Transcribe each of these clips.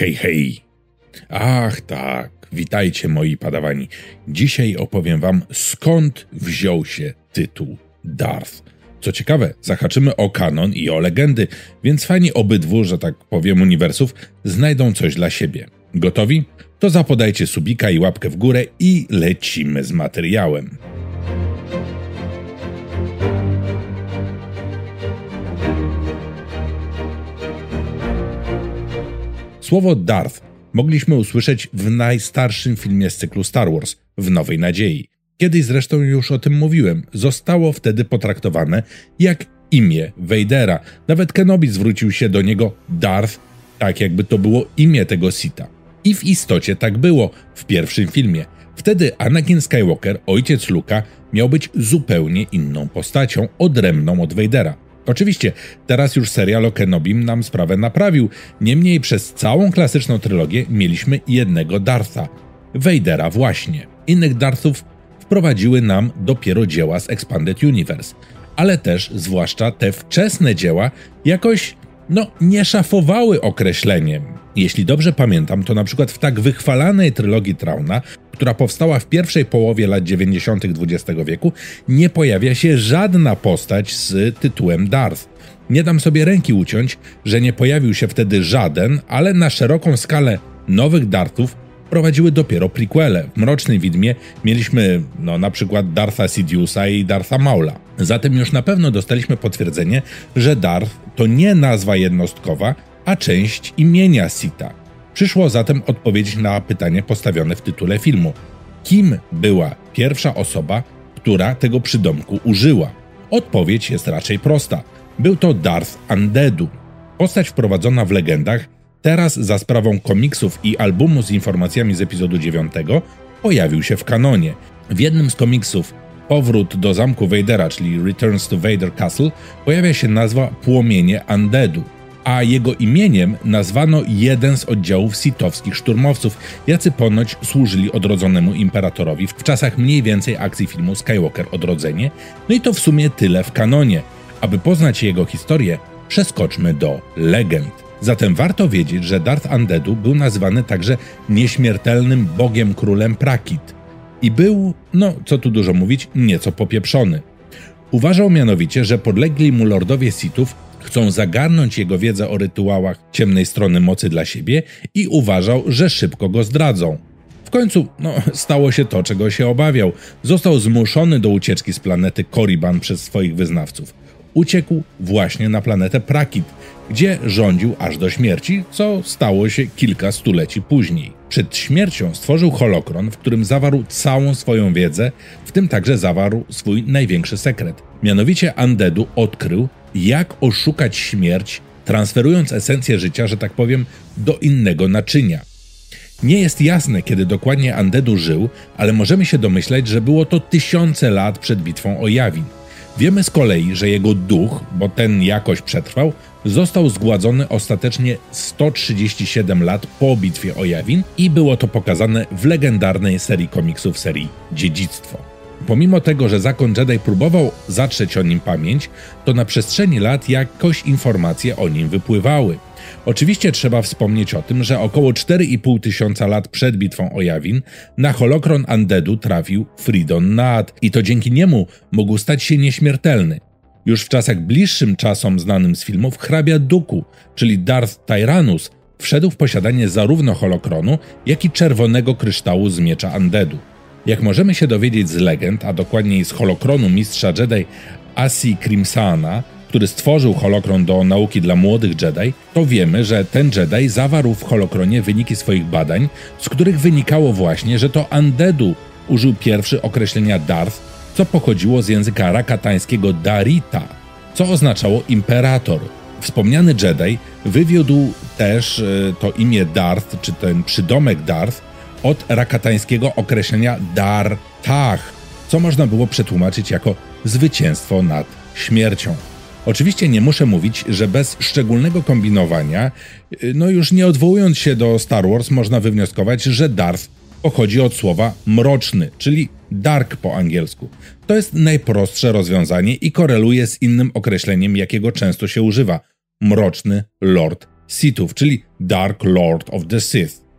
Hej, hej. Ach, tak. Witajcie, moi padawani. Dzisiaj opowiem wam, skąd wziął się tytuł Darth. Co ciekawe, zahaczymy o kanon i o legendy, więc fani obydwu, że tak powiem, uniwersów znajdą coś dla siebie. Gotowi? To zapodajcie subika i łapkę w górę i lecimy z materiałem. Słowo Darth mogliśmy usłyszeć w najstarszym filmie z cyklu Star Wars, w Nowej Nadziei. Kiedyś zresztą już o tym mówiłem, zostało wtedy potraktowane jak imię Vadera. Nawet Kenobi zwrócił się do niego Darth, tak jakby to było imię tego Sita. I w istocie tak było w pierwszym filmie. Wtedy Anakin Skywalker, ojciec Luka, miał być zupełnie inną postacią, odrębną od Vadera. Oczywiście, teraz już serial o Kenobim nam sprawę naprawił, niemniej przez całą klasyczną trylogię mieliśmy jednego Dartha. Vadera właśnie. Innych Darthów wprowadziły nam dopiero dzieła z Expanded Universe, ale też, zwłaszcza te wczesne dzieła, jakoś, no, nie szafowały określeniem. Jeśli dobrze pamiętam, to na przykład w tak wychwalanej trylogii Trauna, która powstała w pierwszej połowie lat 90. XX wieku, nie pojawia się żadna postać z tytułem Darth. Nie dam sobie ręki uciąć, że nie pojawił się wtedy żaden, ale na szeroką skalę nowych Darthów prowadziły dopiero prequele. W Mrocznej Widmie mieliśmy no, na przykład Dartha Sidiousa i Dartha Maula. Zatem już na pewno dostaliśmy potwierdzenie, że Darth to nie nazwa jednostkowa, a część imienia Sita. Przyszło zatem odpowiedzieć na pytanie postawione w tytule filmu. Kim była pierwsza osoba, która tego przydomku użyła? Odpowiedź jest raczej prosta. Był to Darth Undeadu. Postać wprowadzona w legendach, teraz za sprawą komiksów i albumu z informacjami z epizodu 9 pojawił się w kanonie. W jednym z komiksów Powrót do zamku Vadera, czyli Returns to Vader Castle, pojawia się nazwa Płomienie Undeadu a jego imieniem nazwano jeden z oddziałów sitowskich szturmowców, jacy ponoć służyli odrodzonemu imperatorowi w czasach mniej więcej akcji filmu Skywalker Odrodzenie. No i to w sumie tyle w kanonie. Aby poznać jego historię, przeskoczmy do legend. Zatem warto wiedzieć, że Darth Undeadu był nazwany także nieśmiertelnym bogiem królem Prakit. I był, no co tu dużo mówić, nieco popieprzony. Uważał mianowicie, że podlegli mu lordowie Sithów chcą zagarnąć jego wiedzę o rytuałach ciemnej strony mocy dla siebie i uważał, że szybko go zdradzą. W końcu, no, stało się to, czego się obawiał. Został zmuszony do ucieczki z planety Korriban przez swoich wyznawców. Uciekł właśnie na planetę Prakit, gdzie rządził aż do śmierci, co stało się kilka stuleci później. Przed śmiercią stworzył holokron, w którym zawarł całą swoją wiedzę, w tym także zawarł swój największy sekret. Mianowicie Andedu odkrył, jak oszukać śmierć, transferując esencję życia, że tak powiem, do innego naczynia. Nie jest jasne, kiedy dokładnie Andedu żył, ale możemy się domyśleć, że było to tysiące lat przed bitwą o Jawin. Wiemy z kolei, że jego duch, bo ten jakoś przetrwał, został zgładzony ostatecznie 137 lat po bitwie o Jawin i było to pokazane w legendarnej serii komiksów serii Dziedzictwo. Pomimo tego, że zakon Jedi próbował zatrzeć o nim pamięć, to na przestrzeni lat jakoś informacje o nim wypływały. Oczywiście trzeba wspomnieć o tym, że około 4,5 tysiąca lat przed bitwą o Jawin na holokron Undeadu trafił Fridon Naad i to dzięki niemu mógł stać się nieśmiertelny. Już w czasach bliższym czasom znanym z filmów hrabia Duku, czyli Darth Tyrannus, wszedł w posiadanie zarówno holokronu, jak i czerwonego kryształu z miecza Undeadu. Jak możemy się dowiedzieć z legend, a dokładniej z holokronu mistrza Jedi Asi Crimsana, który stworzył holokron do nauki dla młodych Jedi, to wiemy, że ten Jedi zawarł w holokronie wyniki swoich badań, z których wynikało właśnie, że to Undeadu użył pierwszy określenia Darth, co pochodziło z języka rakatańskiego Darita, co oznaczało imperator. Wspomniany Jedi wywiódł też e, to imię Darth, czy ten przydomek Darth, od rakatańskiego określenia Dar Tach, co można było przetłumaczyć jako zwycięstwo nad śmiercią. Oczywiście nie muszę mówić, że bez szczególnego kombinowania, y, no już nie odwołując się do Star Wars, można wywnioskować, że Darth pochodzi od słowa mroczny, czyli dark po angielsku. To jest najprostsze rozwiązanie i koreluje z innym określeniem, jakiego często się używa mroczny Lord Sithów, czyli Dark Lord of the Sith.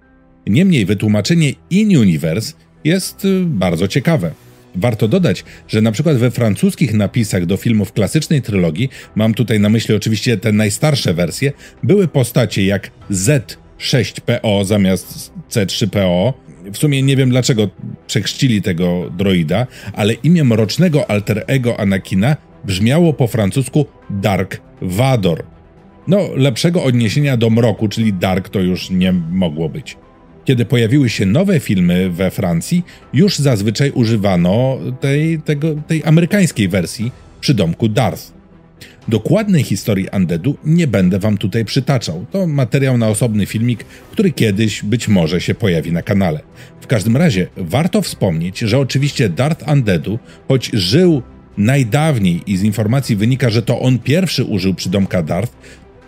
Niemniej wytłumaczenie in-universe jest y, bardzo ciekawe. Warto dodać, że na przykład we francuskich napisach do filmów klasycznej trylogii, mam tutaj na myśli oczywiście te najstarsze wersje, były postacie jak Z6PO zamiast C3PO. W sumie nie wiem dlaczego przechrzcili tego droida, ale imię mrocznego alter ego Anakina brzmiało po francusku Dark Vador. No, lepszego odniesienia do mroku, czyli Dark, to już nie mogło być. Kiedy pojawiły się nowe filmy we Francji, już zazwyczaj używano tej, tego, tej amerykańskiej wersji przydomku Darth. Dokładnej historii Undeadu nie będę wam tutaj przytaczał. To materiał na osobny filmik, który kiedyś być może się pojawi na kanale. W każdym razie warto wspomnieć, że oczywiście Darth Undeadu, choć żył najdawniej i z informacji wynika, że to on pierwszy użył przydomka Darth,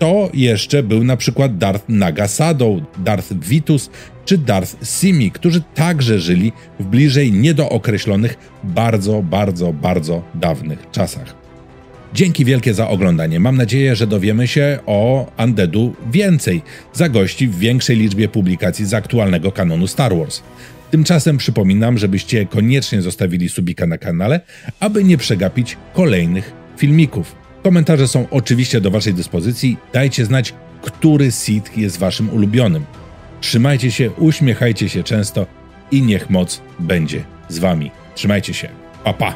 to jeszcze był na przykład Darth Nagasado, Darth Vitus czy Darth Simi, którzy także żyli w bliżej niedookreślonych, bardzo, bardzo, bardzo dawnych czasach. Dzięki wielkie za oglądanie. Mam nadzieję, że dowiemy się o Undeadu więcej, zagości w większej liczbie publikacji z aktualnego kanonu Star Wars. Tymczasem przypominam, żebyście koniecznie zostawili subika na kanale, aby nie przegapić kolejnych filmików. Komentarze są oczywiście do Waszej dyspozycji. Dajcie znać, który Sith jest Waszym ulubionym. Trzymajcie się, uśmiechajcie się często i niech moc będzie z Wami. Trzymajcie się. Pa, pa.